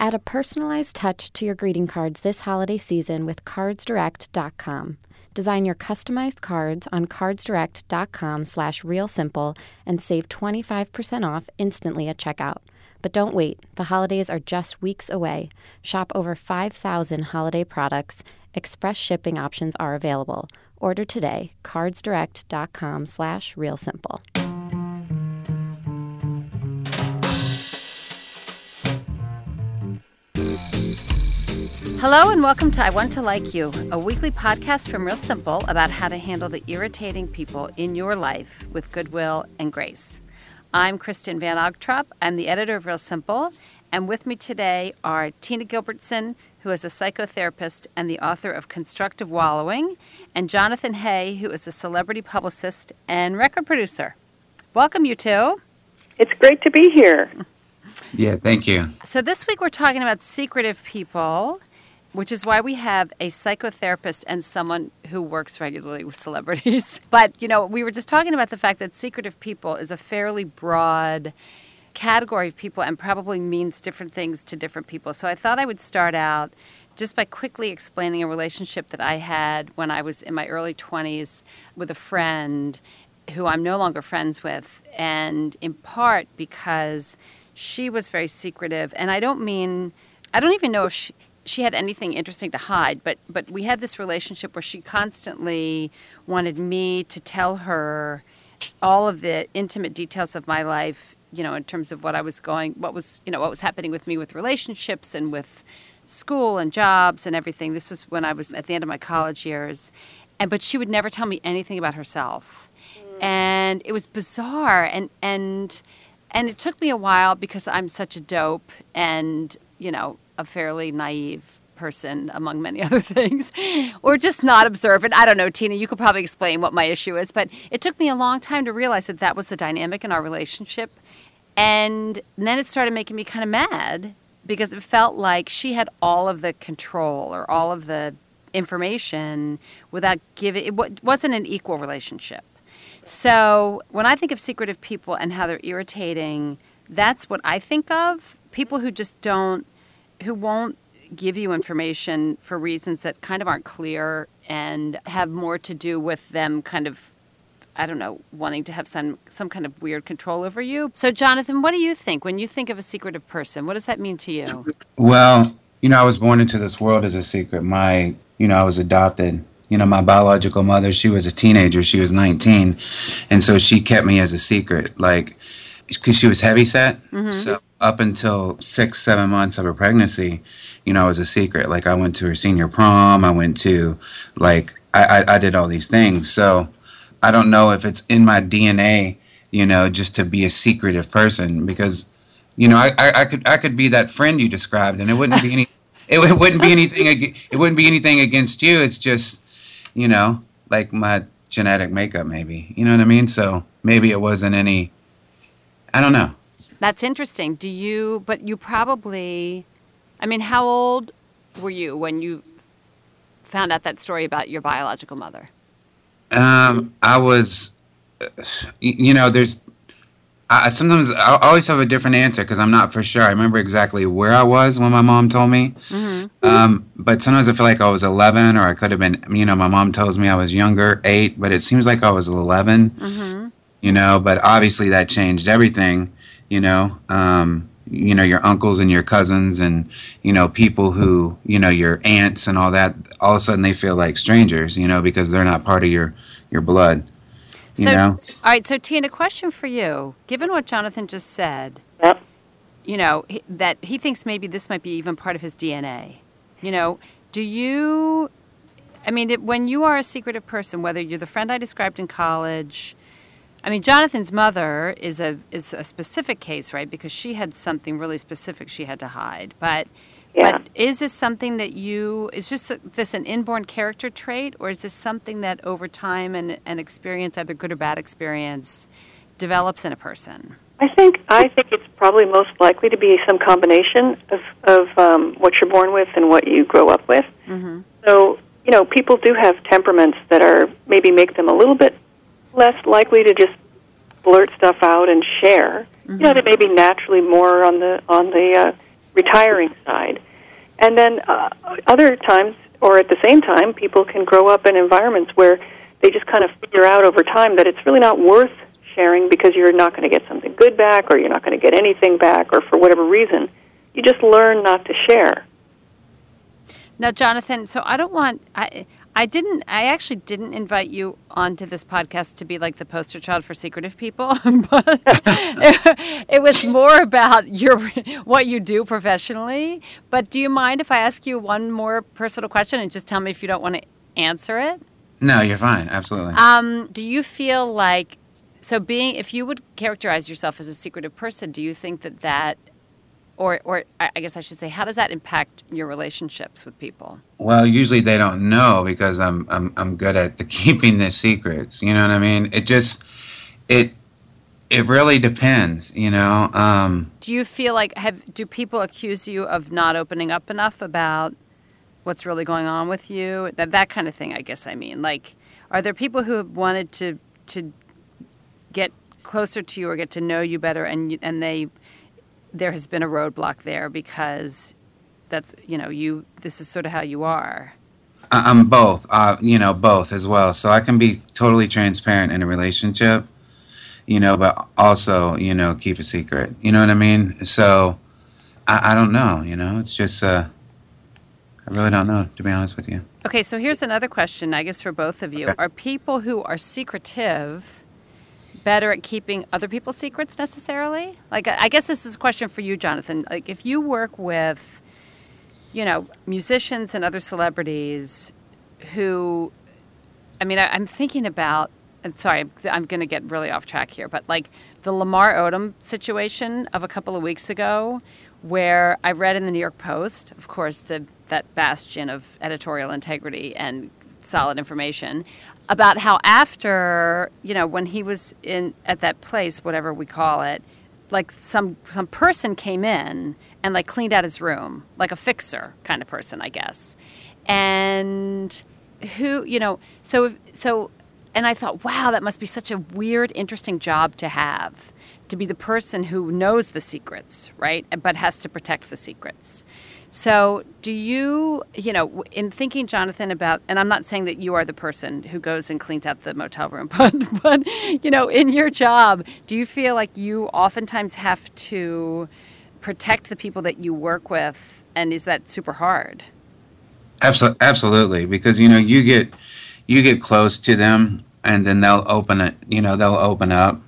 Add a personalized touch to your greeting cards this holiday season with cardsdirect.com. Design your customized cards on cardsdirect.com slash realsimple and save 25% off instantly at checkout. But don't wait. The holidays are just weeks away. Shop over 5,000 holiday products. Express shipping options are available. Order today. cardsdirect.com slash realsimple. Hello and welcome to I Want to Like You, a weekly podcast from Real Simple about how to handle the irritating people in your life with goodwill and grace. I'm Kristin Van Ogtrop. I'm the editor of Real Simple, and with me today are Tina Gilbertson, who is a psychotherapist and the author of Constructive Wallowing, and Jonathan Hay, who is a celebrity publicist and record producer. Welcome, you two. It's great to be here. Yeah, thank you. So, this week we're talking about secretive people which is why we have a psychotherapist and someone who works regularly with celebrities. But, you know, we were just talking about the fact that secretive people is a fairly broad category of people and probably means different things to different people. So I thought I would start out just by quickly explaining a relationship that I had when I was in my early 20s with a friend who I'm no longer friends with, and in part because she was very secretive. And I don't mean, I don't even know if she, she had anything interesting to hide, but but we had this relationship where she constantly wanted me to tell her all of the intimate details of my life, you know, in terms of what I was going, what was, you know, what was happening with me with relationships and with school and jobs and everything. This was when I was at the end of my college years. And but she would never tell me anything about herself. Mm. And it was bizarre and and and it took me a while because I'm such a dope and, you know, a fairly naive person among many other things or just not observant. I don't know tina you could probably explain what my issue is but it took me a long time to realize that that was the dynamic in our relationship. And then it started making me kind of mad because it felt like she had all of the control or all of the information without giving it wasn't an equal relationship. So when i think of secretive people and how they're irritating that's what i think of people who just don't who won't give you information for reasons that kind of aren't clear and have more to do with them kind of I don't know, wanting to have some some kind of weird control over you. So Jonathan, what do you think when you think of a secretive person? What does that mean to you? Well, you know, I was born into this world as a secret. My, you know, I was adopted. You know, my biological mother, she was a teenager. She was 19. And so she kept me as a secret. Like because she was heavy set. Mm-hmm. So up until six, seven months of her pregnancy, you know, it was a secret. Like I went to her senior prom. I went to, like, I, I, I did all these things. So I don't know if it's in my DNA, you know, just to be a secretive person because, you know, I, I, I could I could be that friend you described, and it wouldn't be any, it, it wouldn't be anything, it wouldn't be anything against you. It's just, you know, like my genetic makeup, maybe. You know what I mean? So maybe it wasn't any I don't know. That's interesting. Do you, but you probably, I mean, how old were you when you found out that story about your biological mother? Um, I was, you know, there's, I sometimes I always have a different answer because I'm not for sure. I remember exactly where I was when my mom told me. Mm-hmm. Um, but sometimes I feel like I was 11, or I could have been. You know, my mom tells me I was younger, eight, but it seems like I was 11. Mm-hmm you know but obviously that changed everything you know um, you know your uncles and your cousins and you know people who you know your aunts and all that all of a sudden they feel like strangers you know because they're not part of your your blood you so, know all right so tina a question for you given what jonathan just said yep. you know that he thinks maybe this might be even part of his dna you know do you i mean it, when you are a secretive person whether you're the friend i described in college I mean, Jonathan's mother is a is a specific case, right? Because she had something really specific she had to hide. But yeah. but is this something that you is just this an inborn character trait, or is this something that over time and, and experience, either good or bad experience, develops in a person? I think I think it's probably most likely to be some combination of of um, what you're born with and what you grow up with. Mm-hmm. So you know, people do have temperaments that are maybe make them a little bit less likely to just blurt stuff out and share. Mm-hmm. You know, they may be naturally more on the on the uh, retiring side. And then uh, other times, or at the same time, people can grow up in environments where they just kind of figure out over time that it's really not worth sharing because you're not going to get something good back or you're not going to get anything back or for whatever reason. You just learn not to share. Now, Jonathan, so I don't want I I didn't I actually didn't invite you onto this podcast to be like the poster child for secretive people, but it, it was more about your what you do professionally. But do you mind if I ask you one more personal question and just tell me if you don't want to answer it? No, you're fine. Absolutely. Um, do you feel like so being if you would characterize yourself as a secretive person, do you think that that or or I guess I should say, how does that impact your relationships with people? Well, usually they don't know because I'm I'm I'm good at the keeping the secrets. You know what I mean? It just it it really depends. You know. Um, do you feel like have do people accuse you of not opening up enough about what's really going on with you? That that kind of thing. I guess I mean, like, are there people who have wanted to to get closer to you or get to know you better, and and they there has been a roadblock there because that's you know you this is sort of how you are. I'm both uh, you know both as well. So i can be totally transparent in a relationship you know but also you know keep a secret. You know what i mean? So i, I don't know you know? It's just uh, i really don't know to be honest with you. Okay so here's another question i guess for both of you. Okay. are people who are secretive better at keeping other people's secrets necessarily? Like, I guess this is a question for you, Jonathan. Like, if you work with, you know, musicians and other celebrities who, I mean, I, am thinking about, and sorry, I'm going to get really off track here, but like the Lamar Odom situation of a couple of weeks ago, where I read in the New York Post, of course, the, that bastion of editorial integrity and solid information about how after you know when he was in at that place whatever we call it like some some person came in and like cleaned out his room like a fixer kind of person i guess. And who you know so so and i thought wow that must be such a weird interesting job to have to be the person who knows the secrets right but has to protect the secrets so, do you, you know, in thinking, Jonathan, about, and I'm not saying that you are the person who goes and cleans out the motel room, but, but, you know, in your job, do you feel like you oftentimes have to protect the people that you work with, and is that super hard? Absolutely, absolutely, because you know you get you get close to them, and then they'll open it. You know, they'll open up,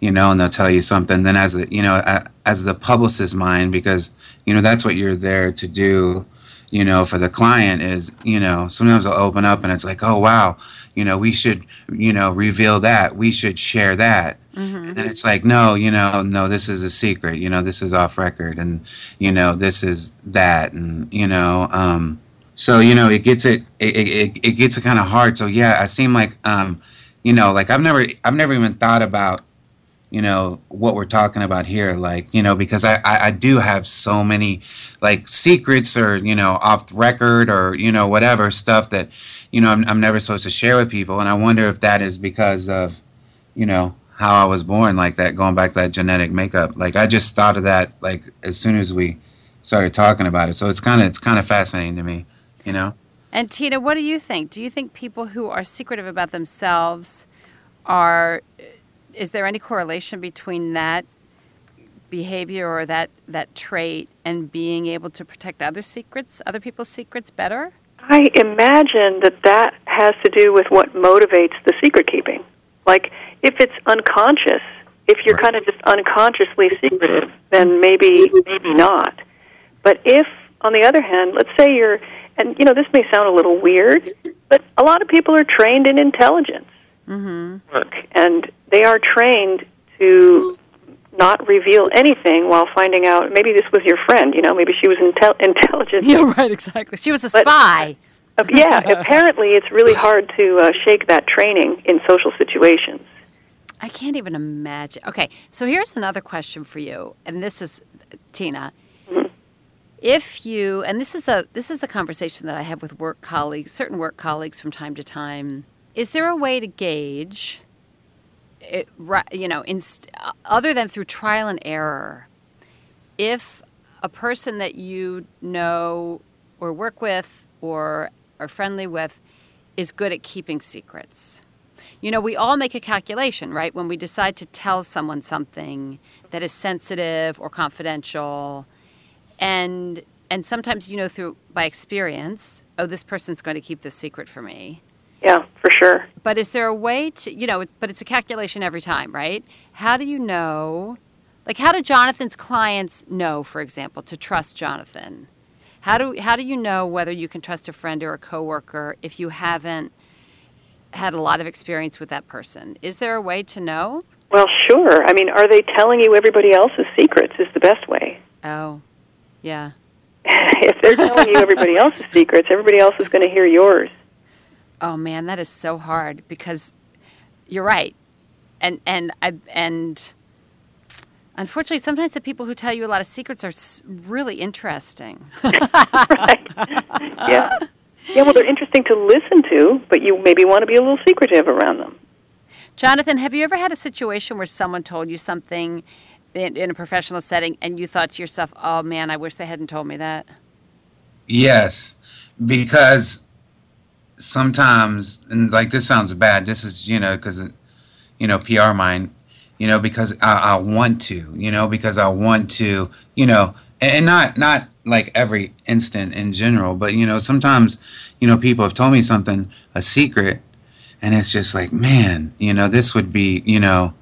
you know, and they'll tell you something. Then as a, you know, as the publicist's mind, because you know that's what you're there to do. You know, for the client is, you know, sometimes they'll open up and it's like, oh wow, you know, we should, you know, reveal that. We should share that. Mm-hmm. And then it's like, no, you know, no, this is a secret. You know, this is off record, and you know, this is that, and you know, um, so you know, it gets it, it, it, it gets it kind of hard. So yeah, I seem like, um, you know, like I've never, I've never even thought about you know what we're talking about here like you know because I, I, I do have so many like secrets or you know off the record or you know whatever stuff that you know I'm, I'm never supposed to share with people. And i wonder if that is because of you know how i was born like that going back to that genetic makeup. Like i just thought of that like as soon as we started talking about it. So it's kind of it's kind of fascinating to me you know? And tina what do you think? Do you think people who are secretive about themselves are is there any correlation between that behavior or that that trait and being able to protect other secrets, other people's secrets better? I imagine that that has to do with what motivates the secret keeping. Like if it's unconscious, if you're kind of just unconsciously secretive, then maybe maybe not. But if on the other hand, let's say you're and you know this may sound a little weird, but a lot of people are trained in intelligence mm-hmm. work, and they are trained to not reveal anything while finding out. Maybe this was your friend. You know, maybe she was intel- intelligent. You're right, exactly. She was a but, spy. Uh, yeah, apparently it's really hard to uh, shake that training in social situations. I can't even imagine. Okay, so here's another question for you, and this is Tina. Mm-hmm. If you and this is a this is a conversation that I have with work colleagues, certain work colleagues from time to time is there a way to gauge, it, you know, inst- other than through trial and error, if a person that you know or work with or are friendly with is good at keeping secrets? You know, we all make a calculation, right? When we decide to tell someone something that is sensitive or confidential, and and sometimes you know through by experience, oh, this person's going to keep this secret for me. Yeah, for sure. But is there a way to, you know, but it's a calculation every time, right? How do you know? Like, how do Jonathan's clients know, for example, to trust Jonathan? How do how do you know whether you can trust a friend or a coworker if you haven't had a lot of experience with that person? Is there a way to know? Well, sure. I mean, are they telling you everybody else's secrets? Is the best way. Oh, yeah. if they're telling you everybody else's secrets, everybody else is going to hear yours. Oh man, that is so hard because you're right, and and I and unfortunately, sometimes the people who tell you a lot of secrets are really interesting. right? Yeah. Yeah. Well, they're interesting to listen to, but you maybe want to be a little secretive around them. Jonathan, have you ever had a situation where someone told you something in, in a professional setting and you thought to yourself, "Oh man, I wish they hadn't told me that"? Yes, because sometimes, and like this sounds bad. This is you know because you know PR mind, you know because I, I want to, you know because I want to, you know, and, and not not like every instant in general, but you know sometimes you know people have told me something a secret, and it's just like man, you know this would be you know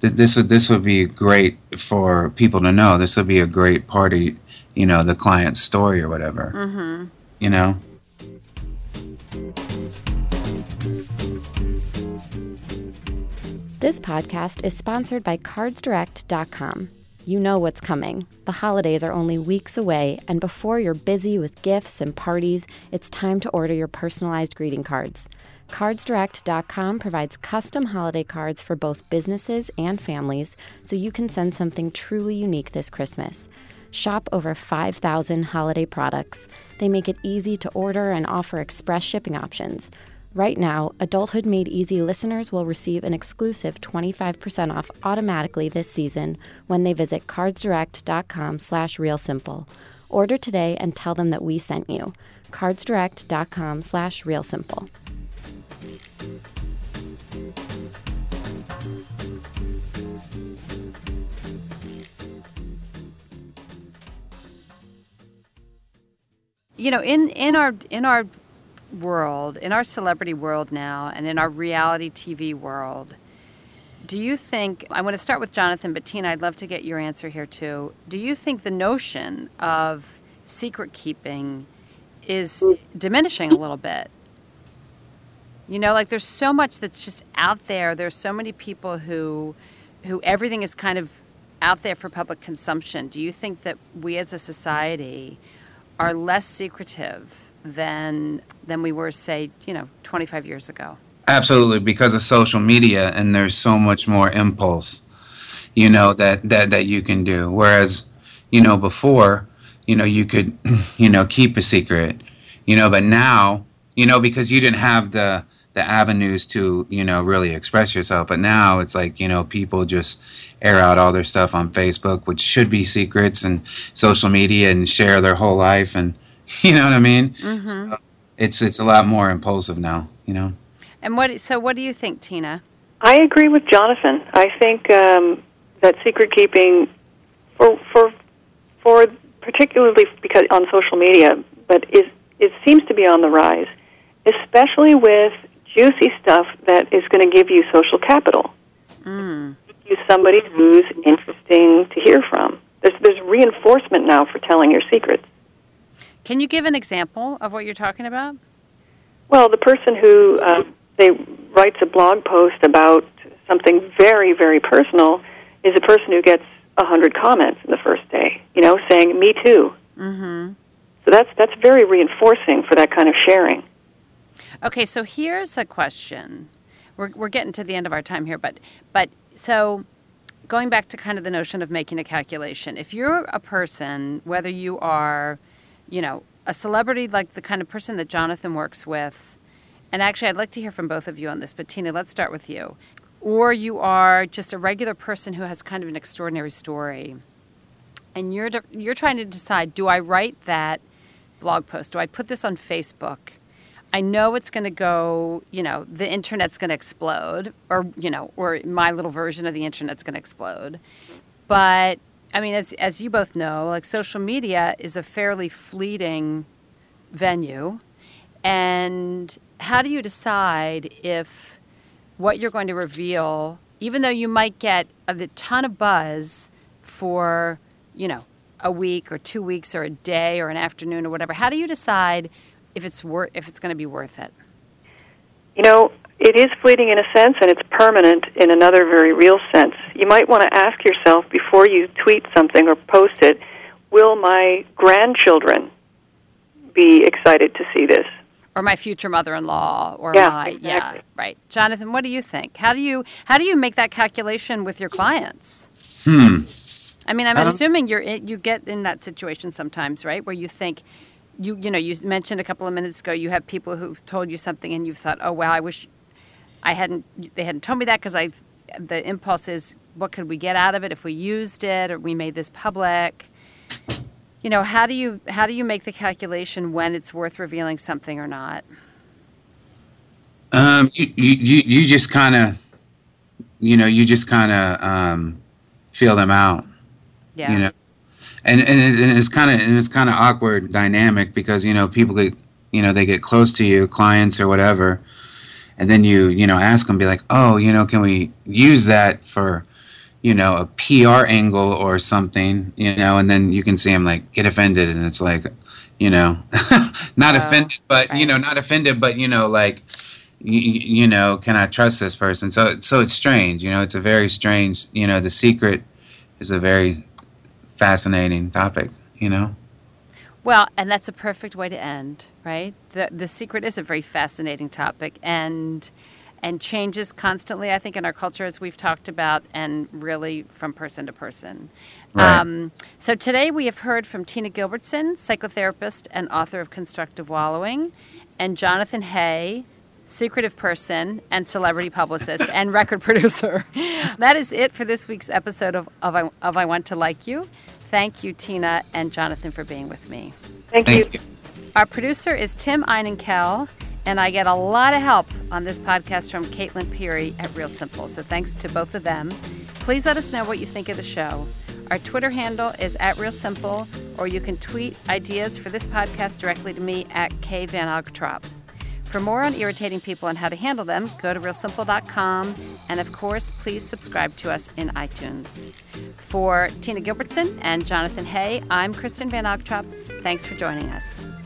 this would this would be great for people to know. This would be a great party, you know, the client's story or whatever. Mm-hmm. You know. This podcast is sponsored by CardsDirect.com. You know what's coming. The holidays are only weeks away, and before you're busy with gifts and parties, it's time to order your personalized greeting cards. CardsDirect.com provides custom holiday cards for both businesses and families so you can send something truly unique this Christmas. Shop over 5,000 holiday products. They make it easy to order and offer express shipping options. Right now, Adulthood Made Easy listeners will receive an exclusive 25% off automatically this season when they visit cardsdirect.com slash realsimple. Order today and tell them that we sent you. cardsdirect.com slash realsimple. You know, in, in our in our world, in our celebrity world now, and in our reality TV world, do you think? I want to start with Jonathan, but Tina, I'd love to get your answer here too. Do you think the notion of secret keeping is diminishing a little bit? You know, like there's so much that's just out there. There's so many people who, who everything is kind of out there for public consumption. Do you think that we as a society are less secretive than than we were, say, you know, 25 years ago? Absolutely, because of social media, and there's so much more impulse, you know, that that that you can do. Whereas, you know, before, you know, you could, you know, keep a secret, you know, but now, you know, because you didn't have the the avenues to you know really express yourself. But now it's like you know people just air out all their stuff on facebook which should be secrets and social media and share their whole life and you know what i mean? Mm-hmm. so it's it's a lot more impulsive now you know? And what so what do you think tina? I agree with jonathan. I think um, that secret keeping for for for particularly because on social media but is it seems to be on the rise especially with juicy stuff that is going to give you social capital. Mm. You somebody who's interesting to hear from. There's there's reinforcement now for telling your secrets. Can you give an example of what you're talking about? Well, the person who um, they writes a blog post about something very very personal is a person who gets a hundred comments in the first day. You know, saying "Me too." Mm-hmm. So that's that's very reinforcing for that kind of sharing. Okay, so here's a question. We're, we're getting to the end of our time here, but but so going back to kind of the notion of making a calculation. If you're a person, whether you are, you know, a celebrity like the kind of person that Jonathan works with, and actually I'd like to hear from both of you on this, but Tina, let's start with you. Or you are just a regular person who has kind of an extraordinary story. and you're you're trying to decide: Do I write that blog post? Do I put this on Facebook? I know it's going to go, you know, the internet's going to explode, or, you know, or my little version of the internet's going to explode. But, I mean, as, as you both know, like social media is a fairly fleeting venue. And how do you decide if what you're going to reveal, even though you might get a ton of buzz for, you know, a week or two weeks or a day or an afternoon or whatever, how do you decide if it's wor- if it's going to be worth it? You know, it is fleeting in a sense, and it's permanent in another very real sense. You might want to ask yourself before you tweet something or post it: Will my grandchildren be excited to see this? Or my future mother-in-law, or yeah, my exactly. yeah, right, Jonathan. What do you think? How do you how do you make that calculation with your clients? Hmm. I mean, I'm Um, assuming you're in, you get in that situation sometimes, right, where you think you you know you mentioned a couple of minutes ago you have people who've told you something and you've thought, oh wow, I wish I hadn't they hadn't told me that because I the impulse is what could we get out of it if we used it or we made this public. You know, how do you how do you make the calculation when it's worth revealing something or not? Um, you, you, you you just kind of, you know, you just kind of um, feel them out. Yeah. You know, and and, it, and it's kind of and it's kind of awkward dynamic because you know people get you know they get close to you, clients or whatever, and then you you know ask them, be like, oh, you know, can we use that for you know a PR angle or something, you know, and then you can see them like get offended, and it's like, you know, not Oh, offended, but you know, not offended, but you know, like you, you know, can I trust this person? So, so it's strange. You know, it's a very strange. You know, the secret is a very fascinating topic. You know. Well, and that's a perfect way to end, right? The the secret is a very fascinating topic and and changes constantly, I think, in our culture as we've talked about, and really from person to person. Right. Um, so today we have heard from Tina Gilbertson, psychotherapist and author of Constructive Wallowing, and Jonathan Hay, secretive person and celebrity publicist and record producer. That is it for this week's episode of, of, I, of I Want to Like You. Thank you, Tina and Jonathan, for being with me. Thank, Thank you. you. Our producer is Tim Einenkel, and I get a lot of help on this podcast from Caitlin Peary at Real Simple. So thanks to both of them. Please let us know what you think of the show. Our Twitter handle is at Real Simple, or you can tweet ideas for this podcast directly to me at K Van Ogtrop. For more on irritating people and how to handle them, go to realsimple.com. And of course, please subscribe to us in iTunes. For Tina Gilbertson and Jonathan Hay, I'm Kristin Van Ogtrop. Thanks for joining us.